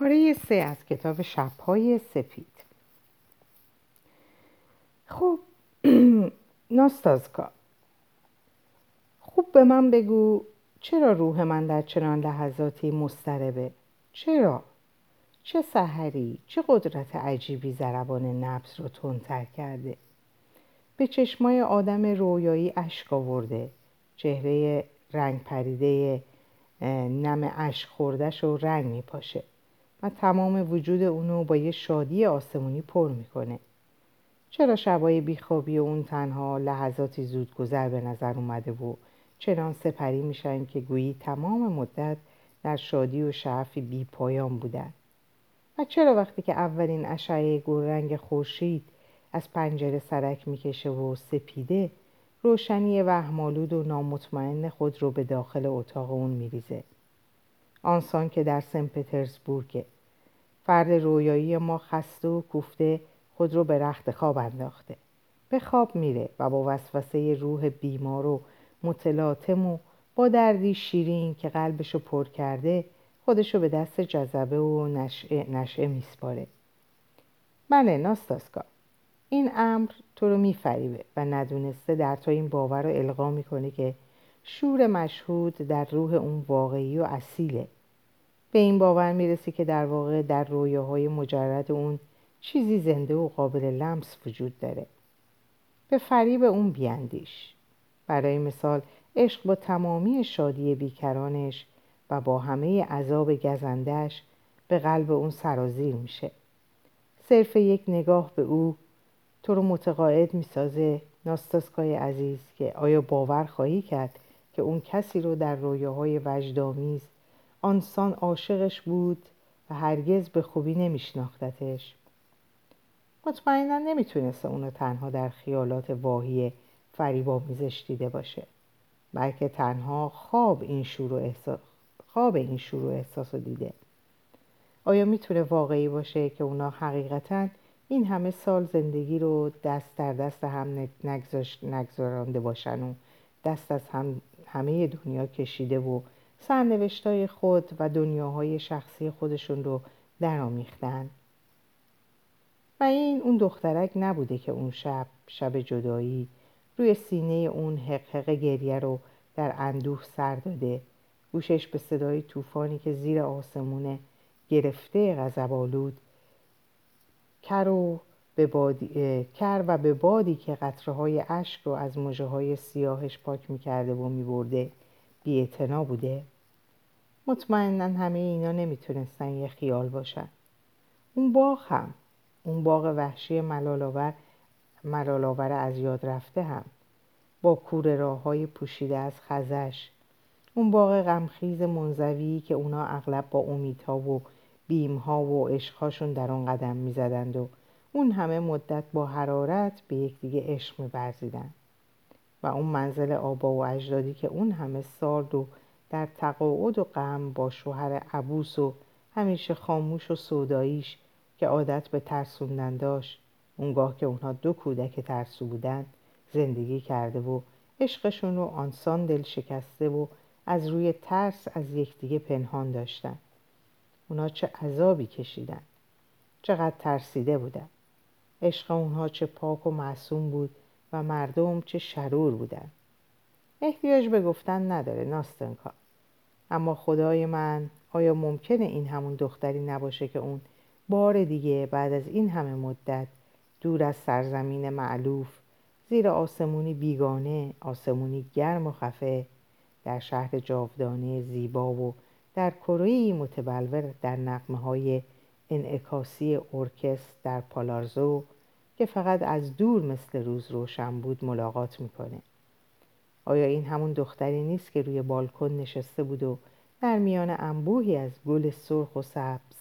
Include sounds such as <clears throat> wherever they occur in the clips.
پاره سه از کتاب شبهای سپید خب <clears throat> ناستازکا خوب به من بگو چرا روح من در چنان لحظاتی مستربه چرا؟ چه سحری چه قدرت عجیبی زربان نبز رو تندتر کرده؟ به چشمای آدم رویایی اشک آورده. چهره رنگ پریده نم اشک خوردش و رنگ میپاشه. و تمام وجود اونو با یه شادی آسمونی پر می‌کنه. چرا شبای بیخوابی اون تنها لحظاتی زود گذر به نظر اومده و چنان سپری میشن که گویی تمام مدت در شادی و شعفی بی پایان بودن؟ و چرا وقتی که اولین اشعه رنگ خورشید از پنجره سرک می‌کشه و سپیده روشنی وهمالود و نامطمئن خود رو به داخل اتاق اون میریزه؟ آنسان که در سن پترزبورگه فرد رویایی ما خسته و کوفته خود رو به رخت خواب انداخته. به خواب میره و با وسوسه روح بیمار و متلاطم و با دردی شیرین که قلبشو پر کرده خودشو به دست جذبه و نشعه, نشعه میسپاره. بله ناستاسکا. این امر تو رو میفریبه و ندونسته در تو این باور رو القا می‌کنه که شور مشهود در روح اون واقعی و اصیله. به این باور می‌رسی که در واقع در رویاهای مجرد اون چیزی زنده و قابل لمس وجود داره. به فریب اون بیاندیش. برای مثال عشق با تمامی شادی بیکرانش و با همه عذاب گزندش به قلب اون سرازیر میشه. صرف یک نگاه به او تو رو متقاعد می‌سازه ناستاسکای عزیز که آیا باور خواهی کرد که اون کسی رو در رویاهای وجدامیز آنسان عاشقش بود و هرگز به خوبی نمیشناختتش. مطمئنا نمی‌تونسته اونو تنها در خیالات واهی فریبامیزش دیده باشه بلکه تنها خواب این شروع احساس خواب این شروع احساس رو دیده. آیا می‌تونه واقعی باشه که اونا حقیقتا این همه سال زندگی رو دست در دست هم نگذارانده باشن و دست از هم همه دنیا کشیده و سرنوشتای خود و دنیاهای شخصی خودشون رو درآمیختن. و این اون دخترک نبوده که اون شب شب جدایی روی سینه اون حقحق گریه رو در اندوه سر داده. گوشش به صدای طوفانی که زیر آسمونه گرفته غضبآلود کر و به بادی، کر و به بادی که قطره های اشک رو از مجه های سیاهش پاک می‌کرده و میبرده بی بوده. مطمئنا همه اینا نمی‌تونستن یه خیال باشن. اون باغ هم اون باغ وحشی ملالاور ملالاور از یاد رفته هم با کور راه های پوشیده از خزش. اون باغ غمخیز منزوی که اونا اغلب با امیدها و بیمها و عشقهاشون در آن قدم می‌زدند و اون همه مدت با حرارت به یکدیگه عشق میورزیدند و اون منزل آبا و اجدادی که اون همه سال و در تقاعد و غم با شوهر عبوس و همیشه خاموش و سوداییش که عادت به ترسوندن داشت اونگاه که اونها دو کودک ترسو بودن زندگی کرده و عشقشون رو آنسان دل شکسته و از روی ترس از یکدیگه پنهان داشتن. اونا چه عذابی کشیدن. چقدر ترسیده بودن. عشق اونها چه پاک و معصوم بود و مردم چه شرور بودن. احتیاج به گفتن نداره ناستنکا اما خدای من آیا ممکنه این همون دختری نباشه که اون بار دیگه بعد از این همه مدت دور از سرزمین معلوف زیر آسمونی بیگانه آسمونی گرم و خفه در شهر جاودانه زیبا و در کره متبلور در نقمه های انعکاسی ارکست در پالارزو که فقط از دور مثل روز روشن بود ملاقات می‌کنه. آیا این همون دختری نیست که روی بالکن نشسته بود و در میان انبوهی از گل سرخ و سبز؟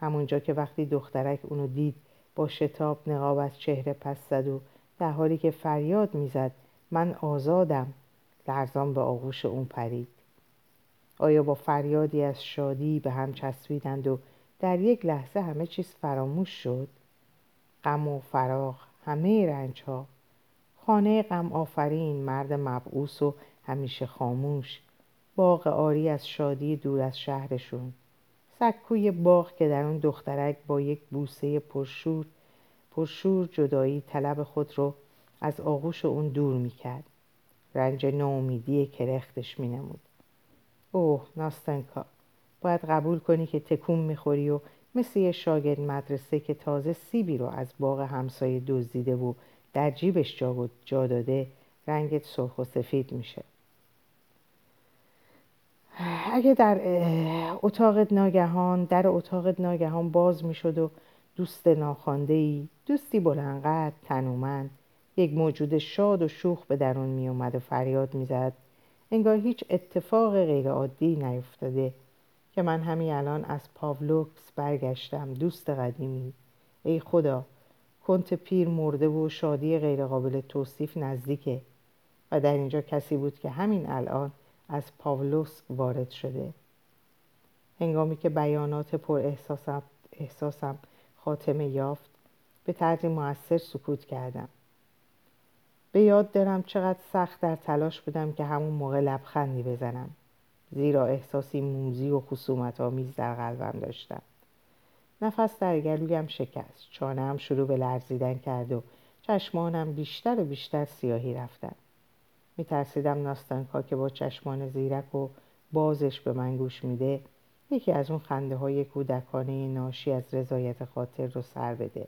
همونجا که وقتی دخترک اونو دید با شتاب نقاب از چهره پس زد و در حالی که فریاد می‌زد من آزادم لرزان به آغوش اون پرید. آیا با فریادی از شادی به هم چسبیدند و در یک لحظه همه چیز فراموش شد؟ غم و فراغ همه رنج ها خانه غم آفرین مرد مبعوس و همیشه خاموش. باغ آری از شادی دور از شهرشون. سکوی باغ که در اون دخترک با یک بوسه پرشور پرشور جدایی طلب خود رو از آغوش اون دور می‌کرد. رنج ناامیدی کرختش مینمود. اوه ناستنکا باید قبول کنی که تکون می‌خوری و مثل یه شاگرد مدرسه که تازه سیبی رو از باغ همسایه دزدیده و در جیبش جا, جا داده رنگت سرخ و سفید میشه. اگه در اتاق ناگهان در اتاق ناگهان باز می‌شد و دوست ناخوانده ای دوستی بلنقدر تنومند یک موجود شاد و شوخ به درون می اومد و فریاد می‌زد. انگار هیچ اتفاق غیرعادی نیفتاده. که من همین الان از پاولوکس برگشتم دوست قدیمی. ای خدا کنت پیر مرده و شادی غیرقابل توصیف نزدیکه. و در اینجا کسی بود که همین الان از پاولوسک وارد شده. هنگامی که بیانات پر احساسم, احساسم خاتمه یافت به طرزی موثر سکوت کردم. به یاد دارم چقدر سخت در تلاش بودم که همون موقع لبخندی بزنم. زیرا احساسی موزی و خصومت آمیز در قلبم داشتم. نفس در گلویم شکست. چانم شروع به لرزیدن کرد و چشمانم بیشتر و بیشتر سیاهی رفتن. میترسیدم ناستانکا که با چشمان زیرک و بازش به من گوش میده یکی از اون خنده های کودکانه ناشی از رضایت خاطر رو سر بده.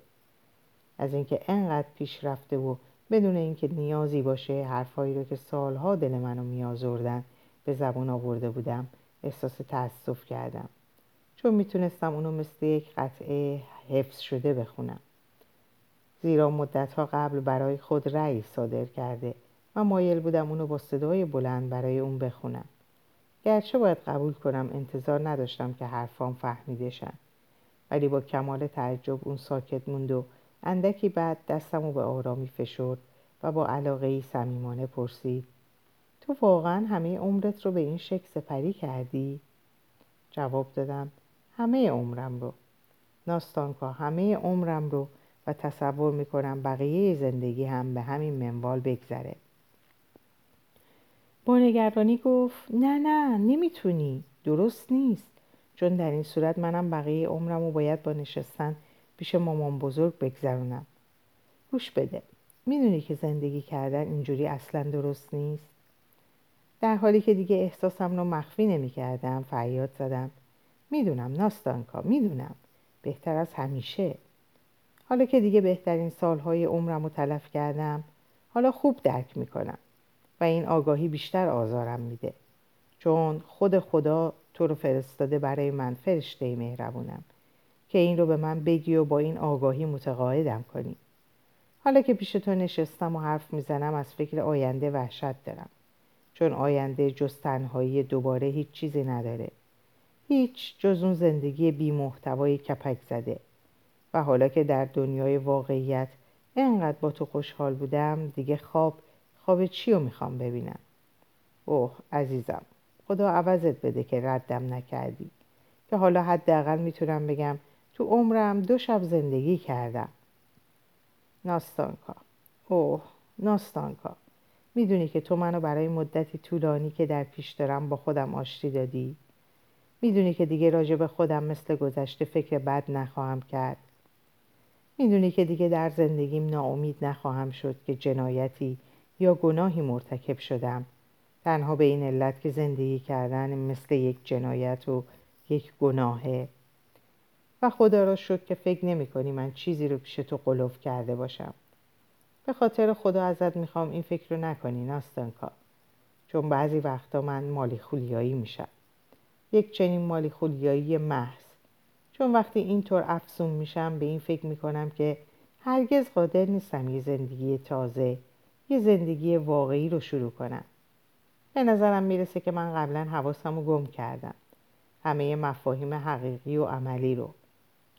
از اینکه انقدر پیش رفته و بدون اینکه نیازی باشه حرفایی رو که سالها دل منو میازردن به زبون آورده بودم. احساس تأسف کردم. چون می‌تونستم اونو مثل یک قطعه حفظ شده بخونم. زیرا مدتها قبل برای خود رأی صادر کرده و مایل بودم اونو با صدای بلند برای اون بخونم. گرچه باید قبول کنم انتظار نداشتم که حرفام فهمیده شن. ولی با کمال تعجب اون ساکت موند و اندکی بعد دستم به آرامی فشرد و با علاقه ای صمیمانه پرسید تو واقعا همه عمرت رو به این شکل سپری کردی؟ جواب دادم همه عمرم رو. ناستانکا همه عمرم رو و تصور می‌کنم بقیه زندگی هم به همین منوال بگذره. با نگرانی گفت نه نه نمی‌تونی. درست نیست. چون در این صورت منم بقیه عمرم رو باید با نشستن پیش مامان بزرگ بگذرونم. گوش بده. می‌دونی که زندگی کردن اینجوری اصلا درست نیست؟ در حالی که دیگه احساسم رو مخفی نمی کردم فریاد زدم. می‌دونم ناستانکا می‌دونم. بهتر از همیشه. حالا که دیگه بهترین سالهای عمرم رو تلف کردم حالا خوب درک می‌کنم و این آگاهی بیشتر آزارم میده. چون خود خدا تو رو فرستاده برای من فرشته مهربونم که این رو به من بگی و با این آگاهی متقاعدم کنی. حالا که پیش تو نشستم و حرف می‌زنم از فکر آینده وحشت دارم. چون آینده جز تنهایی دوباره هیچ چیزی نداره. هیچ جز اون زندگی بی محتوای کپک زده. و حالا که در دنیای واقعیت انقدر با تو خوشحال بودم دیگه خواب خواب چی رو می‌خوام ببینم؟ اوه عزیزم خدا عوضت بده که ردم نکردی. که حالا حداقل می‌تونم بگم تو عمرم دو شب زندگی کردم. ناستانکا. اوه ناستانکا. می‌دونی که تو منو برای مدتی طولانی که در پیش دارم با خودم آشتی دادی؟ می‌دونی که دیگه راجع به خودم مثل گذشته فکر بد نخواهم کرد؟ می‌دونی که دیگه در زندگیم ناامید نخواهم شد که جنایتی یا گناهی مرتکب شدم. تنها به این علت که زندگی کردن مثل یک جنایت و یک گناهه. و خدا را شد که فکر نمی کنی من چیزی رو پیش تو قلوف کرده باشم. به خاطر خدا ازت می‌خوام این فکر رو نکنی ناستانکا. چون بعضی وقتا من مالی خولیایی میشم. یک چنین مالی خولیایی محض. چون وقتی اینطور افسون میشم به این فکر می‌کنم که هرگز قادر نیستم یه زندگی تازه یه زندگی واقعی رو شروع کنم. به نظرم می‌رسه که من قبلا حواسم رو گم کردم. همه مفاهیم حقیقی و عملی رو.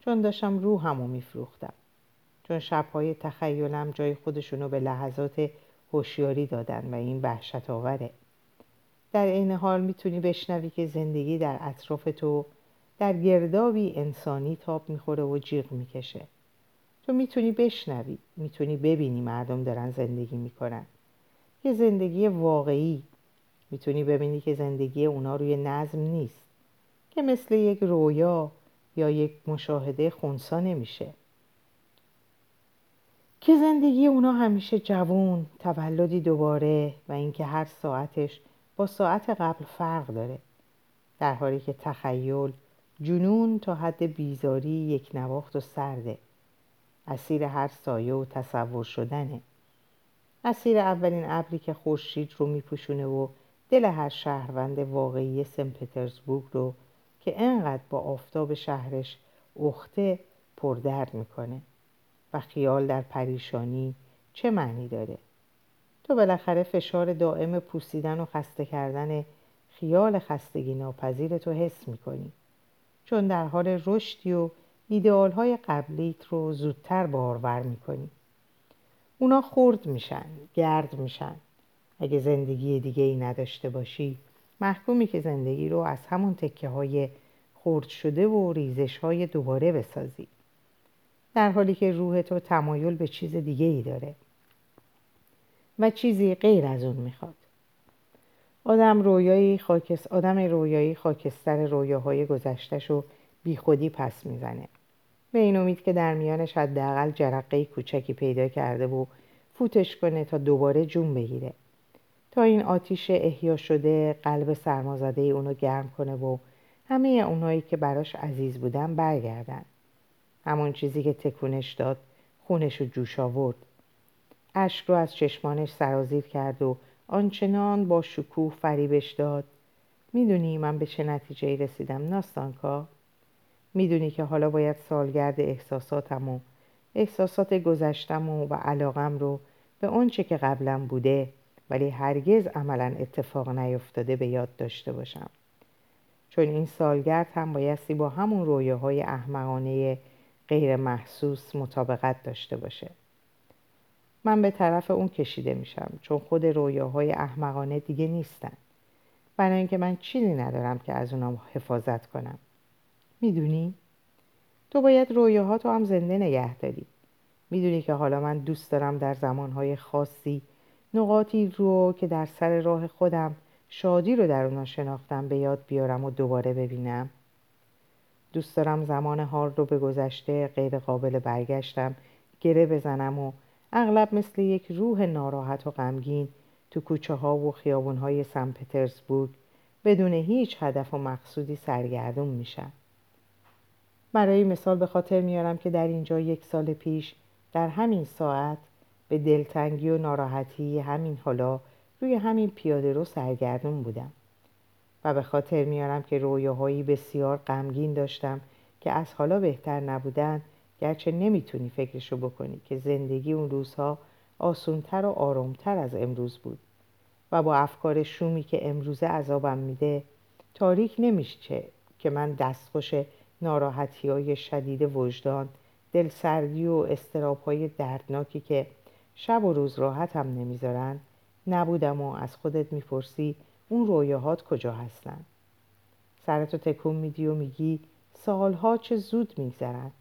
چون داشتم روحم رو میفروختم. چون شبهای تخیلم جای خودشونو به لحظات هوشیاری دادن و این وحشت آوره. در این حال می‌تونی بشنوی که زندگی در اطراف تو در گردابی انسانی تاب می‌خوره و جیغ می‌کشه. تو می‌تونی بشنوی می‌تونی ببینی مردم دارن زندگی می‌کنن. یه زندگی واقعی. می‌تونی ببینی که زندگی اونا روی نظم نیست که مثل یک رویا یا یک مشاهده خونسا نمیشه. که زندگی اونا همیشه جوون تولدی دوباره و اینکه هر ساعتش با ساعت قبل فرق داره. در حالی که تخیل جنون تا حد بیزاری یک نواخت و سرده. اسیر هر سایه و تصور شدنه. اسیر اولین ابری که خورشید رو میپوشونه و دل هر شهروند واقعی سن پترزبورگ رو که انقدر با آفتاب شهرش اخته پردرد می‌کنه. و خیال در پریشانی چه معنی داره؟ تو بالاخره فشار دائم پوسیدن و خسته کردن خیال خستگی ناپذیر تو حس می‌کنی. چون در حال رشدی و ایدئال های قبلیت رو زودتر بارور می‌کنی. اونا خرد میشن گرد میشن. اگه زندگی دیگه ای نداشته باشی محکومی که زندگی رو از همون تکه های خرد شده و ریزش های دوباره بسازی. در حالی که روح تو تمایل به چیز دیگه ای داره و چیزی غیر از اون می‌خواد. آدم رویایی خاکس آدم رویایی خاکستر رویاهای گذشتش رو بیخودی پس می‌زنه. به این امید که در میانش حداقل جرقه کوچکی پیدا کرده و فوتش کنه تا دوباره جون بگیره. تا این آتیش احیا شده قلب سرمازده اونو گرم کنه و همه اونایی که براش عزیز بودن برگردن. همون چیزی که تکونش داد خونش رو جوش آورد. اشک رو از چشمانش سرازیر کرد و آنچنان با شکوه فریبش داد. می‌دونی من به چه نتیجه رسیدم ناستانکا؟ می‌دونی که حالا باید سالگرد احساساتم و احساسات گذشتم و, و علاقم رو به آنچه که قبلا بوده ولی هرگز عملا اتفاق نیفتاده به یاد داشته باشم. چون این سالگرد هم بایستی با همون رویاهای احمقانه غیر محسوس مطابقت داشته باشه. من به طرف اون کشیده میشم چون خود رویاهای احمقانه دیگه نیستن. برای اینکه من چیزی ندارم که از اونم حفاظت کنم. می‌دونی؟ تو باید رویاها تو هم زنده نگه داری. می‌دونی که حالا من دوست دارم در زمانهای خاصی نقاطی رو که در سر راه خودم شادی رو در اونا شناختم به یاد بیارم و دوباره ببینم. دوست دارم زمان حال رو به گذشته غیر قابل برگشتم گره بزنم و اغلب مثل یک روح ناراحت و غمگین تو کوچه ها و خیابون های سن پترزبورگ بدون هیچ هدف و مقصودی سرگردون میشم. برای مثال به خاطر میارم که در اینجا یک سال پیش در همین ساعت به دلتنگی و ناراحتی همین حالا روی همین پیاده رو سرگردون بودم. و به خاطر میارم که رویاهایی بسیار غمگین داشتم که از حالا بهتر نبودن گرچه نمی‌تونی فکرشو بکنی که زندگی اون روزها آسونتر و آرومتر از امروز بود و با افکار شومی که امروزه عذابم میده تاریک نمیشه که من دستخوش ناراحتی های شدید وجدان دلسردی و استراب های دردناکی که شب و روز راحت هم نمی‌ذارن نبودم و از خودت می‌پرسی اون رویاهات کجا هستن؟ سرتو تکون میدی و میگی سالها چه زود میگذرن.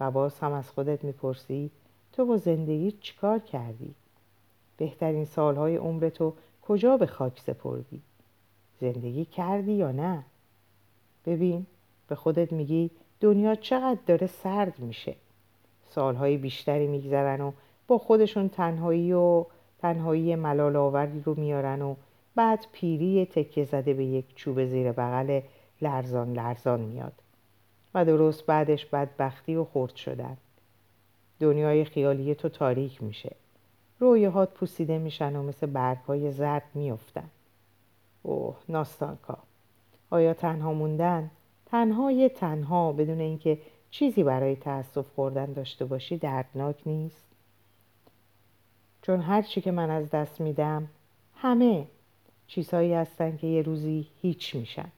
و باز هم از خودت می‌پرسی تو با زندگی چیکار کردی؟ بهترین سالهای عمرتو کجا به خاک سپردی؟ زندگی کردی یا نه؟ ببین به خودت میگی دنیا چقدر داره سرد میشه. سالهای بیشتری میگذرن و با خودشون تنهایی و تنهایی ملال آوری رو میارن و بعد پیری تکه زده به یک چوب زیر بغل لرزان لرزان میاد و درست بعدش بدبختی و خورد شدن. دنیای خیالی تو تاریک میشه. رویهات پوسیده میشن و مثل برگهای زرد میافتن. اوه ناستانکا. آیا تنها موندن؟ تنهای تنها بدون اینکه چیزی برای تأسف خوردن داشته باشی دردناک نیست. چون هر چی که من از دست میدم همه چیزهایی هستن که یه روزی هیچ میشن.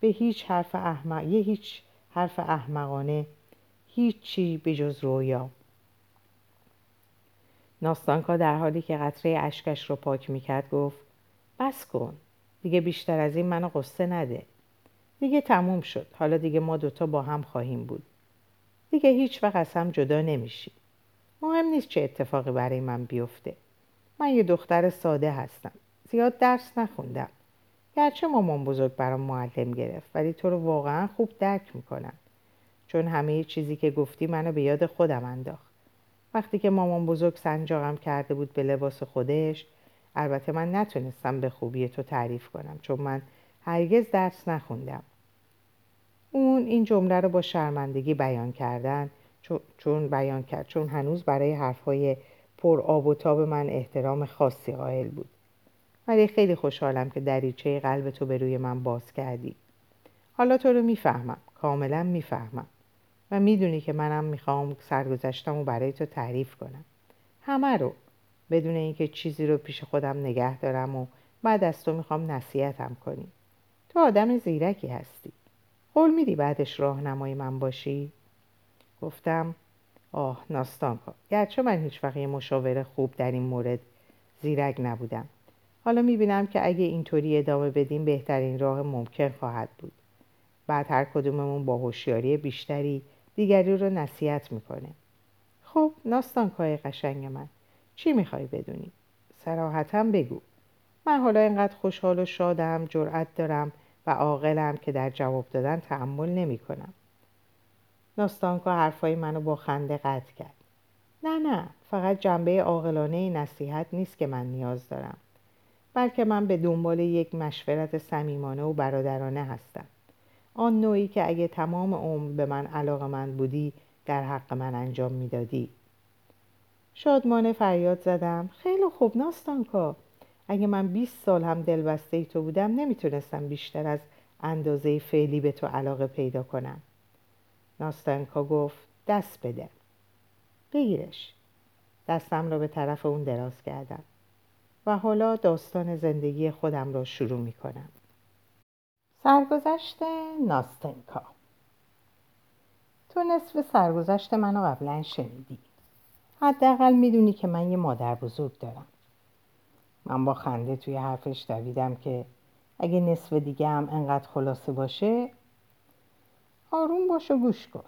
به هیچ حرف احمق یه هیچ حرف احمقانه هیچی به جز رویا. ناستانکا در حالی که قطره اشکش رو پاک می‌کرد گفت بس کن دیگه بیشتر از این منو قصه نده. دیگه تموم شد حالا دیگه ما دوتا با هم خواهیم بود. دیگه هیچ وقت از هم جدا نمیشی مهم نیست چه اتفاقی برای من بیفته. من یه دختر ساده هستم. زیاد درس نخوندم. گرچه مامان بزرگ برام معلم گرفت ولی تو رو واقعا خوب درک می‌کنم. چون همه چیزی که گفتی منو به یاد خودم انداخت. وقتی که مامان بزرگ سنجاقم کرده بود به لباس خودش البته من نتونستم به خوبی تو تعریف کنم چون من هرگز درس نخوندم. اون این جمله رو با شرمندگی بیان کردن چون بیان کرد چون هنوز برای حرفهای پر آب و تاب من احترام خاصی قائل بود. ولی خیلی خوشحالم که دریچه قلب تو به روی من باز کردی. حالا تو رو می‌فهمم کاملا می‌فهمم. و می‌دونی که منم می‌خوام سرگذشتم و برای تو تعریف کنم. همه رو. بدون اینکه چیزی رو پیش خودم نگه دارم و بعد از تو می‌خوام نصیحتم کنی. تو آدم زیرکی هستی. قول میدی بعدش راهنمای من باشی؟ گفتم آه ناستانکا. گرچه من هیچ یه مشاوره خوب در این مورد زیرک نبودم. حالا می‌بینم که اگه اینطوری ادامه بدیم بهترین راه ممکن خواهد بود. بعد هر کدوممون با هوشیاری بیشتری دیگری رو نصیحت می‌کنه خب ناستانکای قشنگ من. چی می‌خوای بدونی؟ سراحتا بگو. من حالا اینقدر خوشحال و شادم جرأت دارم و عاقلم که در جواب دادن تحمل نمی کنم ناستانکا حرفای منو با خنده قطع کرد. نه نه فقط جنبه عاقلانه نصیحت نیست که من نیاز دارم. بلکه من به دنبال یک مشورت صمیمانه و برادرانه هستم. آن نوعی که اگه تمام عمر به من علاقه من بودی در حق من انجام می‌دادی. شادمانه فریاد زدم خیلی خوب ناستانکا. اگه من 20 سال هم دلبسته ای تو بودم نمی‌تونستم بیشتر از اندازه فعلی به تو علاقه پیدا کنم. ناستانکا گفت دست بده. بگیرش. دستم را به طرف اون دراز کردم. و حالا داستان زندگی خودم را شروع می کنم سرگذشت ناستنکا. تو نصف سرگذشت منو قبلا شنیدی. حداقل می‌دونی که من یه مادر بزرگ دارم. من با خنده توی حرفش دویدم که اگه نصف دیگه هم انقدر خلاصه باشه آروم باش و گوش کن.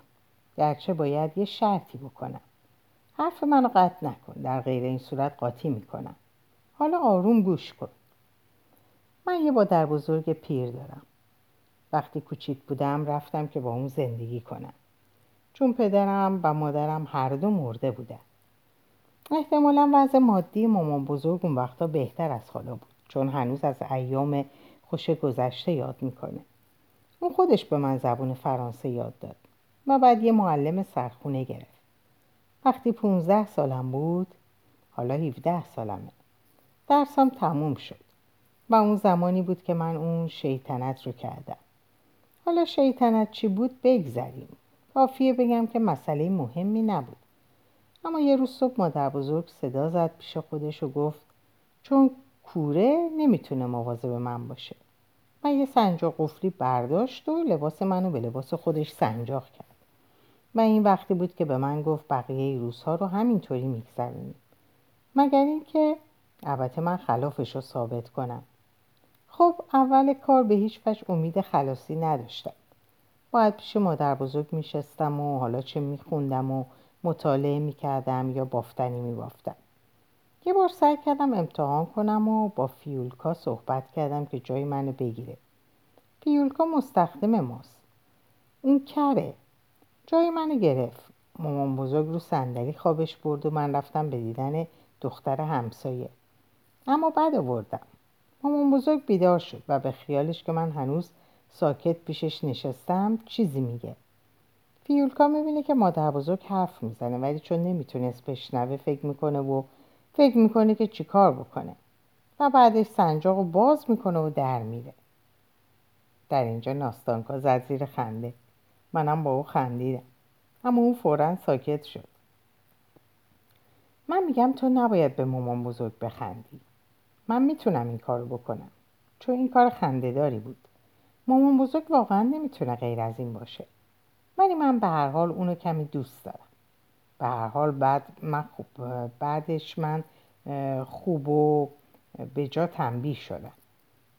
گرچه باید یه شرطی بکنم. حرف منو قطع نکن. در غیر این صورت قاطی می‌کنم. حالا آروم گوش کن. من یه مادر بزرگ پیر دارم. وقتی کوچیک بودم رفتم که با اون زندگی کنم. چون پدرم و مادرم هر دو مرده بودن. احتمالا وضع مادی مامان بزرگ اون وقتا بهتر از حالا بود. چون هنوز از ایام خوش گذشته یاد می‌کنه. اون خودش به من زبون فرانسه یاد داد و بعد یه معلم سرخونه گرفت. وقتی 15 سالم بود حالا 17 سالمه. درسم تموم شد و اون زمانی بود که من اون شیطنت رو کردم. حالا شیطنت چی بود بگذریم. کافیه بگم که مسئله مهمی نبود. اما یه روز صبح مادر بزرگ صدا زد پیش خودش و گفت چون کوره نمی‌تونه مواظب من باشه. من یه سنجاق قفلی برداشت و لباس منو به لباس خودش سنجاق کرد. و این وقتی بود که به من گفت بقیه روزها رو همینطوری میگذرونیم. مگر اینکه البته من خلافش رو ثابت کنم. خب اول کار به هیچ وجه امید خلاصی نداشتم. باید پیش مادر بزرگ میشستم و حالا چه میخوندم و مطالعه می‌کردم یا بافتنی میبافتم. یه بار سعی کردم امتحان کنم و با فیولکا صحبت کردم که جای منو بگیره. فیولکا مستخدم ماست. اون کره. جای منو گرفت. مامان بزرگ رو صندلی خوابش برد و من رفتم به دیدن دختر همسایه. اما بعد آوردم. مامان بزرگ بیدار شد و به خیالش که من هنوز ساکت پیشش نشستم چیزی میگه. فیولکا می‌بینه که مادر بزرگ حرف می‌زنه ولی چون نمی‌تونست بشنوه فکر می‌کنه و فکر می‌کنه که چیکار بکنه. و بعدش سنجاق رو باز می‌کنه و در میره. در اینجا ناستانکا زد زیر خنده. منم با او خندیدم. اما او فورا ساکت شد. من میگم تو نباید به مامان بزرگ بخندی. من می‌تونم این کارو بکنم. چون این کار خندهداری بود. مامان بزرگ واقعا نمی‌تونه غیر از این باشه. ولی من به هر حال اونو کمی دوست دارم. به هر حال بعد من خوب بعدش من خوب و به جا تنبیه شدم.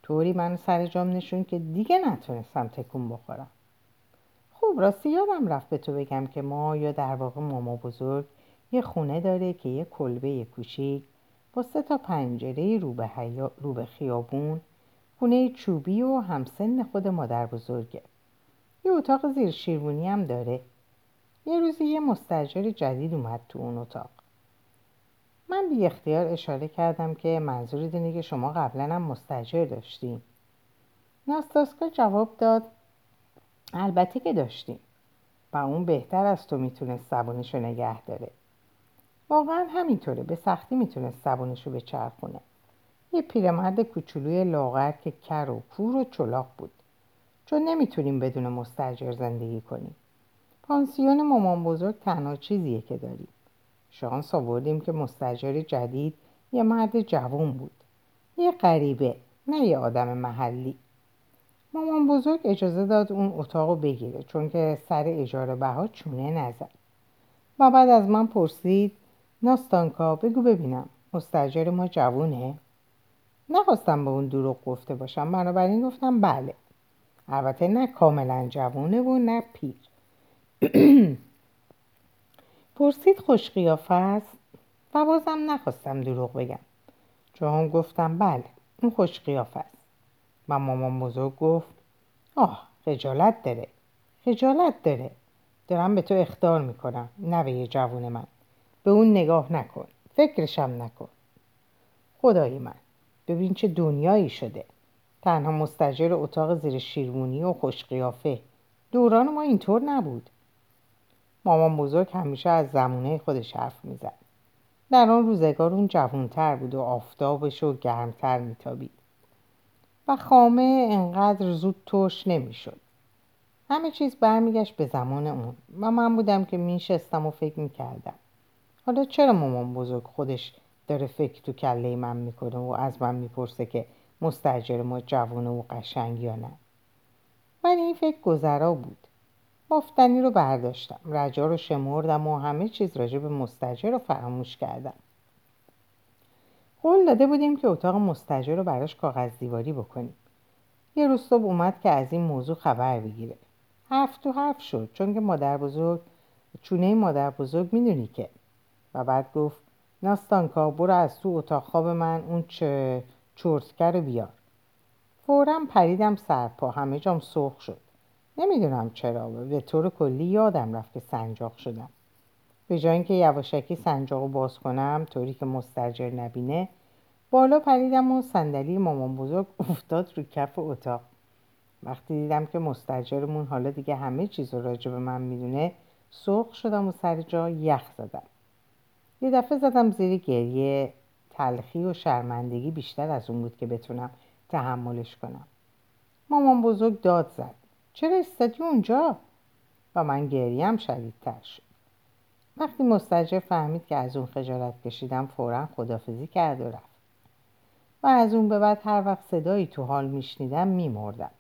طوری من سر جام نشون که دیگه نتونستم تکون بخورم. خوب راستی یادم رفت به تو بگم که ما یا در واقع ماما بزرگ یه خونه داره که یه کلبه کوچیک با سه تا پنجره رو به, رو به خیابون خونه چوبی و همسن خود مادر بزرگه. یه اتاق زیر شیروانی هم داره. یه روزی یه مستجر جدید اومد تو اون اتاق. من بی اختیار اشاره کردم که منظور اینه که شما قبلا هم مستجر داشتیم ناستاسکا جواب داد البته که داشتیم. و اون بهتر از تو می‌تونست زبونشو نگه داره. واقعا همینطوره. به سختی می‌تونست زبونشو بچرخونه. یه پیرمرد کوچولوی لاغر که کر و کور و چلاق بود. چون نمی‌تونیم بدون مستجر زندگی کنیم. پانسیون مامان بزرگ تنها چیزیه که داریم. شانس آوردیم که مستجر جدید یه مرد جوون بود. یه غریبه نه یه آدم محلی. مامان بزرگ اجازه داد اون اتاق بگیره چون که سر اجاره بها چونه نزد. و بعد از من پرسید ناستانکا بگو ببینم. مستجر ما جوونه؟ نخواستم به اون دروغ گفته باشم. بنابراین گفتم بله. البته نه کاملا جوونه و نه پیر. <clears throat> پرسید خوش قیافه است و بازم نخواستم دروغ بگم. چون گفتم بله اون خوش قیافه است و مامان بزرگ گفت آه خجالت داره. خجالت داره. دارم به تو اختار می‌کنم. نوه جوون من. به اون نگاه نکن. فکرشم نکن. خدای من ببین چه دنیایی شده. تنها مستجر اتاق زیر شیرمونی و خوش قیافه دوران ما اینطور نبود. مامان بزرگ همیشه از زمونه خودش حرف می‌زد. در آن روزگار اون جوانتر بود و آفتابش و گرمتر میتابید. و خامه انقدر زود ترش نمی‌شد. همه چیز برمیگشت به زمان اون و من بودم که میشستم و فکر می‌کردم. حالا چرا مامان بزرگ خودش داره فکر تو کله من می‌کنه و از من می‌پرسه که مستجر ما جوانه و قشنگ یا نه؟ ولی این فکر گذرا بود. بافتنی رو برداشتم. رجا رو شمردم و همه چیز راجع به مستجر رو فراموش کردم. قول داده بودیم که اتاق مستجر رو براش کاغذ دیواری بکنیم. یه روز صبح اومد که از این موضوع خبر بگیره. حرف تو حرف شد چون که مادر بزرگ چونه مادر بزرگ می‌دونی که و بعد گفت ناستانکا برو از تو اتاق خواب من اون چه چرتکر رو بیار فورا پریدم سرپا همه جام سرخ شد. نمی‌دونم چرا به طور کلی یادم رفت که سنجاق شدم. به جای اینکه یواشکی سنجاق رو باز کنم طوری که مستجر نبینه بالا پریدم و صندلی مامان بزرگ افتاد رو کف اتاق. وقتی دیدم که مستجرمون حالا دیگه همه چیز رو راجع به من می‌دونه سرخ شدم و سر جا یخ زدم. یه دفعه زدم زیر گریه. تلخی و شرمندگی بیشتر از اون بود که بتونم تحملش کنم. مامان بزرگ داد زد. چرا استادی اونجا؟ و من گریم شدیدتر شد. وقتی مستجر فهمید که از اون خجالت کشیدم فورا خدافزی کرد و رفت. و از اون به بعد هر وقت صدایی تو حال میشنیدم میمردم.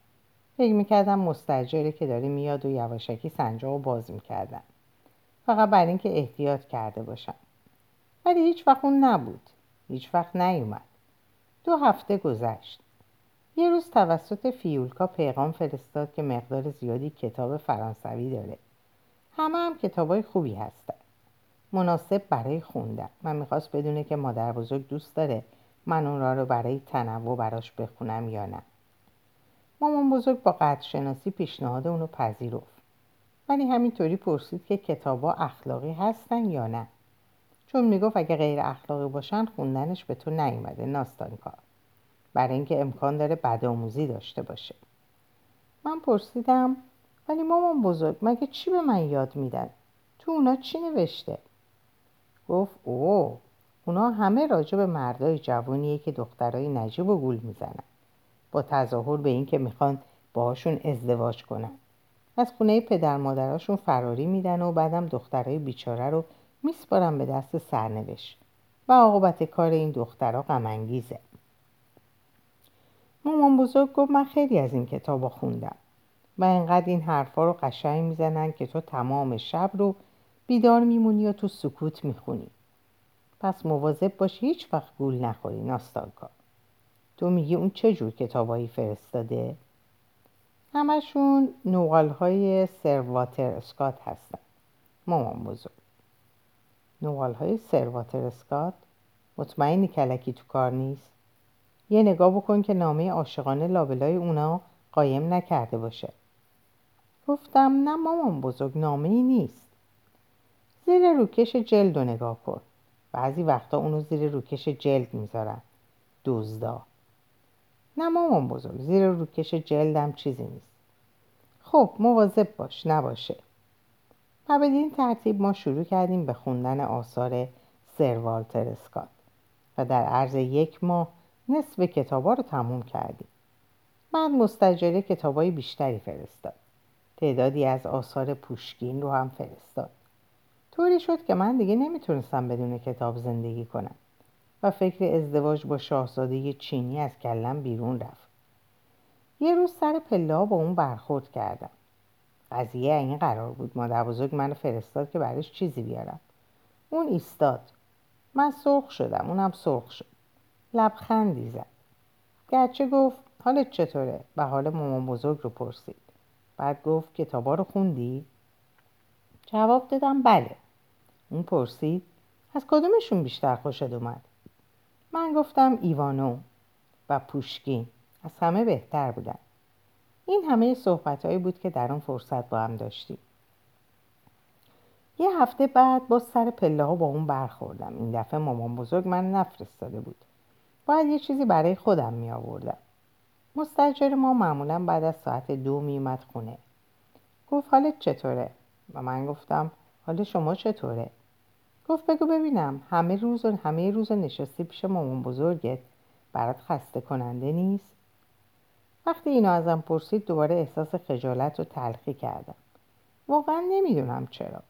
فکر می‌کردم مستجره که داره میاد و یواشکی سنجا و باز می‌کردم. فقط برای اینکه احتیاط کرده باشم. ولی هیچ وقت اون نبود. هیچ وقت نیومد. دو هفته گذشت. یه روز توسط فیولکا پیغام فرستاد که مقدار زیادی کتاب فرانسوی داره. همه هم کتابای خوبی هستن. مناسب برای خوندن. من می‌خواست بدونه که مادر بزرگ دوست داره من اون را رو برای تنوع براش بخونم یا نه. مامان بزرگ با قدر شناسی پیشنهاد اونو پذیرفت. ولی همینطوری پرسید که کتابا اخلاقی هستن یا نه. چون می‌گفت اگه غیر اخلاقی باشن خوندنش به تو نیومده ناستان کار برای اینکه امکان داره بدآموزی داشته باشه. من پرسیدم ولی مامان بزرگ مگه چی به من یاد میدن؟ تو اونا چی نوشته؟ گفت اوه اونا همه راجع به مردای جوانیه که دخترای نجیب و گول می‌زنن. با تظاهر به اینکه می‌خوان باهاشون ازدواج کنن. از خونه پدر مادراشون فراری میدن و بعدم دخترای بیچاره رو میسپارن به دست سرنوشت و عاقبت کار این دخترها غمانگیزه. مامان بزرگ گفت من خیلی از این کتاب خوندم و انقدر این حرفا رو قشنگ می‌زنن که تو تمام شب رو بیدار میمونی و تو سکوت می‌خونی. پس مواظب باش هیچ وقت گول نخوری ناستانکا. تو میگی اون چه جور کتابایی فرستاده؟ همشون نوغال های سرواتر اسکات هستن. مامان بزرگ. نوغال های سرواتر اسکات مطمئنی کلکی تو کار نیست؟ یه نگاه بکن که نامه عاشقانه لابلای اونا قایم نکرده باشه. گفتم نه مامان بزرگ نامه ای نیست. زیر روکش جلد رو نگاه کن. بعضی وقتا اونو زیر روکش جلد می‌ذارن. دزدا. نه مامان بزرگ زیر روکش جلدم چیزی نیست. خب مواظب باش نباشه. و بدین ترتیب ما شروع کردیم به خوندن آثار سر والتر اسکات و در عرض یک ماه نصف کتابا رو تموم کردیم. بعد مستجره کتابای بیشتری فرستاد. تعدادی از آثار پوشکین رو هم فرستاد. طوری شد که من دیگه نمی‌تونستم بدون کتاب زندگی کنم و فکر ازدواج با شاهزاده چینی از کلم بیرون رفت. یه روز سر پله با اون برخورد کردم. قضیه این قرار بود مادر بزرگ منو فرستاد که برش چیزی بیارم. اون ایستاد. من سرخ شدم اونم سرخ شد. لبخندی زد. گرچه گفت حالت چطوره؟ و حال مامان بزرگ رو پرسید. بعد گفت کتابا رو خوندی؟ جواب دادم بله. اون پرسید از کدومشون بیشتر خوشت اومد؟ من گفتم ایوانو و پوشکین. از همه بهتر بودن. این همه صحبت بود که در اون فرصت با هم داشتیم. یه هفته بعد با سر پله ها با اون برخوردم. این دفعه مامان بزرگ من نفرستاده بود. باید یه چیزی برای خودم می آوردم. مستجر ما معمولا بعد از ساعت دو میومد خونه. گفت حالت چطوره؟ و من گفتم حال شما چطوره؟ گفت بگو ببینم. همه روز و همه روز نشستی پیش مامان بزرگت. برات خسته کننده نیست؟ وقتی اینو ازم پرسید دوباره احساس خجالت و تلخی کردم. واقعا نمی‌دونم چرا.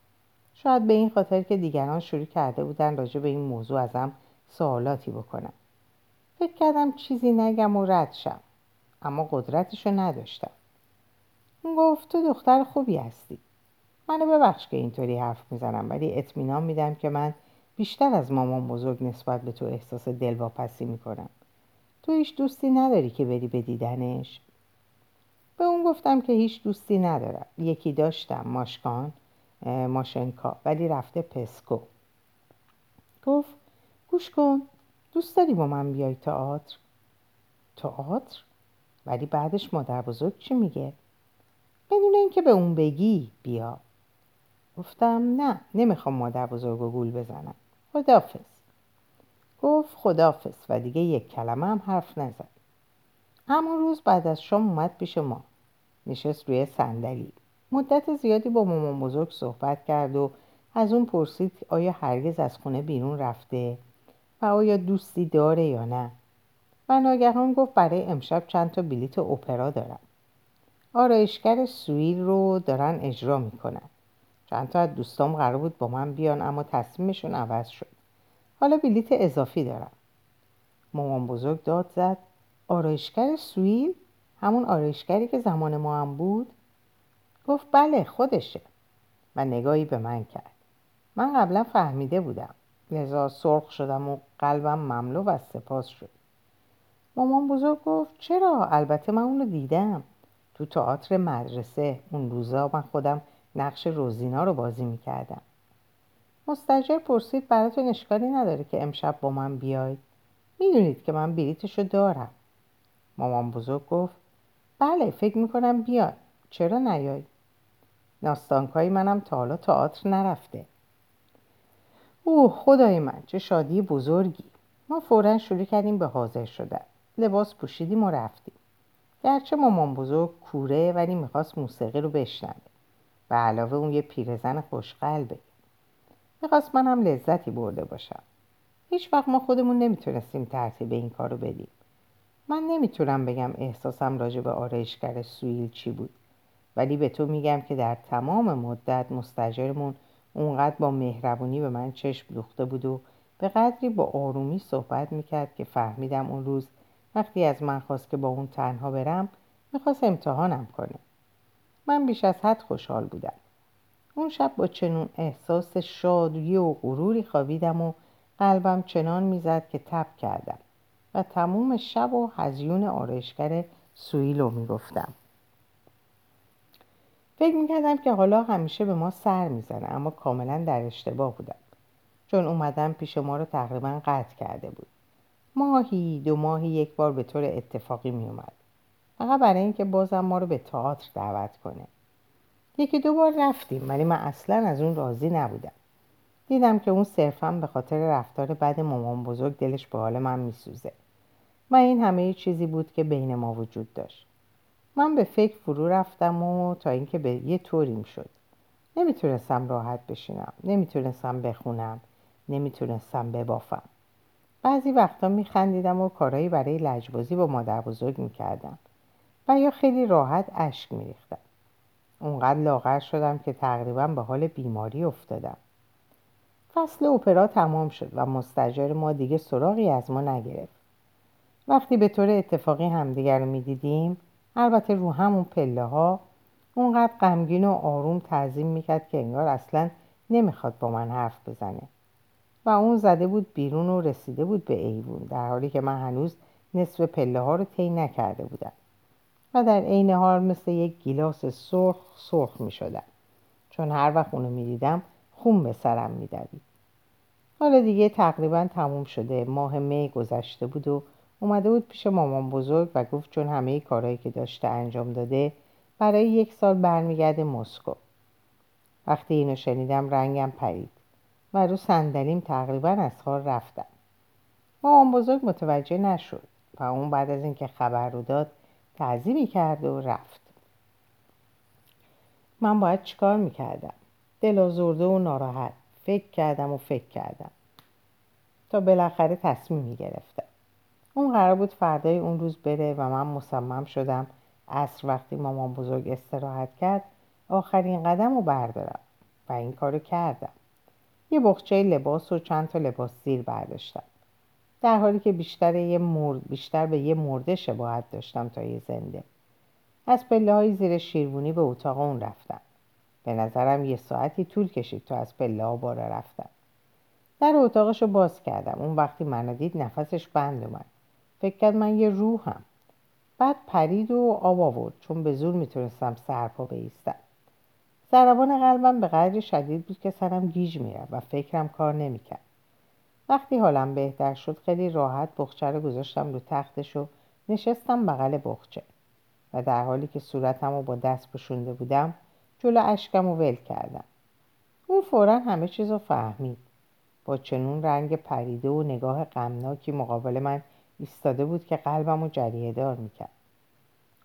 شاید به این خاطر که دیگران شروع کرده بودن راجع به این موضوع ازم سوالاتی بکنم فکر کردم چیزی نگم و رد شم اما قدرتشو نداشتم. گفت تو دختر خوبی هستی. منو ببخش که اینطوری حرف می‌زنم ولی اطمینان میدم که من بیشتر از مامان بزرگ نسبت به تو احساس دلواپسی می‌کنم. تو هیچ دوستی نداری که بری به دیدنش. به اون گفتم که هیچ دوستی ندارم. یکی داشتم ماشکان ماشنکا ولی رفته پسکو. گفت گوش کن دوست داری با من بیای تئاتر؟ تئاتر؟ ولی بعدش مادر بزرگ چی میگه؟ بدون اینکه به اون بگی بیا. گفتم نه نمی‌خوام مادر بزرگ و گول بزنم. خدافز گفت خدافز و دیگه یک کلمه هم حرف نزد. همون روز بعد از شام اومد پیش ما. نشست روی صندلی. مدت زیادی با مامان بزرگ صحبت کرد و از اون پرسید آیا هرگز از خونه بیرون رفته و آیا دوستی داره یا نه. و ناگهان گفت برای امشب چند تا بلیت اپرا دارم. آرایشگر سویل رو دارن اجرا می‌کنن. چند تا از دوستام قرار بود با من بیان اما تصمیمشون عوض شد. حالا بلیت اضافی دارم. مامان بزرگ داد زد. آرایشگر سویل همون آرایشگری که زمان ما هم بود. گفت بله خودشه. و نگاهی به من کرد. من قبلا فهمیده بودم. لذا سرخ شدم و قلبم مملو و سپاس شد. مامان بزرگ گفت چرا؟ البته من اونو دیدم. تو تئاتر مدرسه اون روزا من خودم نقش روزینا رو بازی می‌کردم. مستجر پرسید براتون اشکالی نداره که امشب با من بیاید. می‌دونید که من بلیتشو دارم. مامان بزرگ گفت بله فکر می‌کنم بیاد چرا نیای ناستانکای منم تا حالا تئاتر نرفته. اوه خدای من چه شادی بزرگی. ما فورا شروع کردیم به حاضر شدن. لباس پوشیدیم و رفتیم. گرچه مامان بزرگ کوره ولی می‌خواست موسیقی رو بشنوه. و علاوه اون یه پیرزن خوشقلبه. می‌خواست منم لذتی برده باشم. هیچ وقت ما خودمون نمی‌تونستیم ترتیب این کارو بدیم. من نمی‌تونم بگم احساسم راجع به آرایشگر سویل چی بود. ولی به تو میگم که در تمام مدت مستجرمون اونقدر با مهربونی به من چشم دوخته بود و به قدری با آرومی صحبت می‌کرد که فهمیدم اون روز وقتی از من خواست که با اون تنها برم می‌خواست امتحانم کنه. من بیش از حد خوشحال بودم. اون شب با چنون احساس شادی و غروری خوابیدم و قلبم چنان می‌زد که تب کردم و تموم شب و هزیون آرایشگر سویلو می‌گفتم. فکر می‌کردم که حالا همیشه به ما سر می‌زنه اما کاملا در اشتباه بودم. چون اومدن پیش ما رو تقریبا قطع کرده بود. ماهی دو ماهی یک بار به طور اتفاقی می اومد فقط برای اینکه بازم ما رو به تئاتر دعوت کنه. یکی دو بار رفتیم ولی من اصلا از اون راضی نبودم. دیدم که اون صرفا به خاطر رفتار بد مامان بزرگ دلش به حال من میسوزه. و این همه چیزی بود که بین ما وجود داشت. من به فکر فرو رفتم و تا اینکه به یه طوریم شد. نمی‌تونستم راحت بشینم نمی‌تونستم بخونم نمی‌تونستم ببافم. بعضی وقتا میخندیدم و کارهایی برای لجبازی با مادر بزرگ می‌کردم. و یا خیلی راحت اشک میریختم. اونقدر لاغر شدم که تقریبا به حال بیماری افتادم. فصل اپرا تمام شد و مستجر ما دیگه سراغی از ما نگرفت. وقتی به طور اتفاقی همدیگر رو می‌دیدیم البته رو همون پله ها اونقدر غمگین و آروم تعظیم می‌کرد که انگار اصلا نمی‌خواد با من حرف بزنه. و اون زده بود بیرون و رسیده بود به ایوون در حالی که من هنوز نصف پله ها رو طی نکرده بودم. و در عین حال مثل یک گیلاس سرخ سرخ می شدم چون هر وقت اونو می دیدم خون به سرم می دوید. حالا دیگه تقریبا تموم شده. ماه می گذشته بود و اومده بود پیش مامان بزرگ و گفت چون همه کارهایی که داشته انجام داده برای یک سال برمیگرده مسکو. وقتی اینو شنیدم رنگم پرید و رو صندلیم تقریبا از حال رفتم. مامان بزرگ متوجه نشد و اون بعد از اینکه خبر رو داد تعظیمی کرد و رفت. من باید چیکار می‌کردم؟ دل آزرده و ناراحت. فکر کردم و فکر کردم. تا بالاخره تصمیم می‌گرفتم. اون قرار بود فردای اون روز بره و من مصمم شدم عصر وقتی مامان بزرگ استراحت کرد آخرین قدم رو بردارم و این کارو کردم. یه بخچه لباس و چند تا لباس زیر برداشتم. در حالی که بیشتر, یه مرد بیشتر به یه مرده شباهت داشتم تا یه زنده. از پله های زیر شیروانی به اتاق اون رفتم. به نظرم یه ساعتی طول کشید تا از پله ها بالا رفتم. در اتاقش رو باز کردم. اون وقتی منو دید نفسش بند اومد. فکر کرد من یه روحم. بعد پرید و آب آورد. چون به زور می‌تونستم سرپا بیستم. ضربان قلبم به قدر شدید بود که سرم گیج میرم و فکرم کار نمی‌کرد. وقتی حالم بهتر شد خیلی راحت بخچه رو گذاشتم رو تختش و نشستم بغل بخچه. و در حالی که صورتم رو با دست پشونده بودم جلو اشکم رو ول کردم. اون فورا همه چیز رو فهمید. با چنون رنگ پریده و نگاه غمناکی مقابل من ایستاده بود که قلبم رو جریه دار می‌کرد.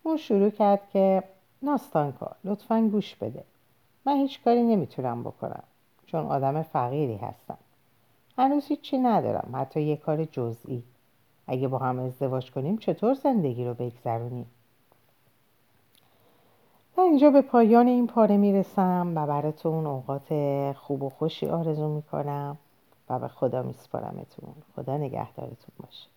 اون شروع کرد که ناستانکا لطفا گوش بده. من هیچ کاری نمی‌تونم بکنم چون آدم فقیری هستم. هنوز هیچی ندارم حتی یه کار جزئی. اگه با هم ازدواج کنیم چطور زندگی رو بگذرونیم؟ من اینجا به پایان این پاره می‌رسم و براتون اوقات خوب و خوشی آرزو می‌کنم و به خدا میسپارمتون. خدا نگهدارتون باشه.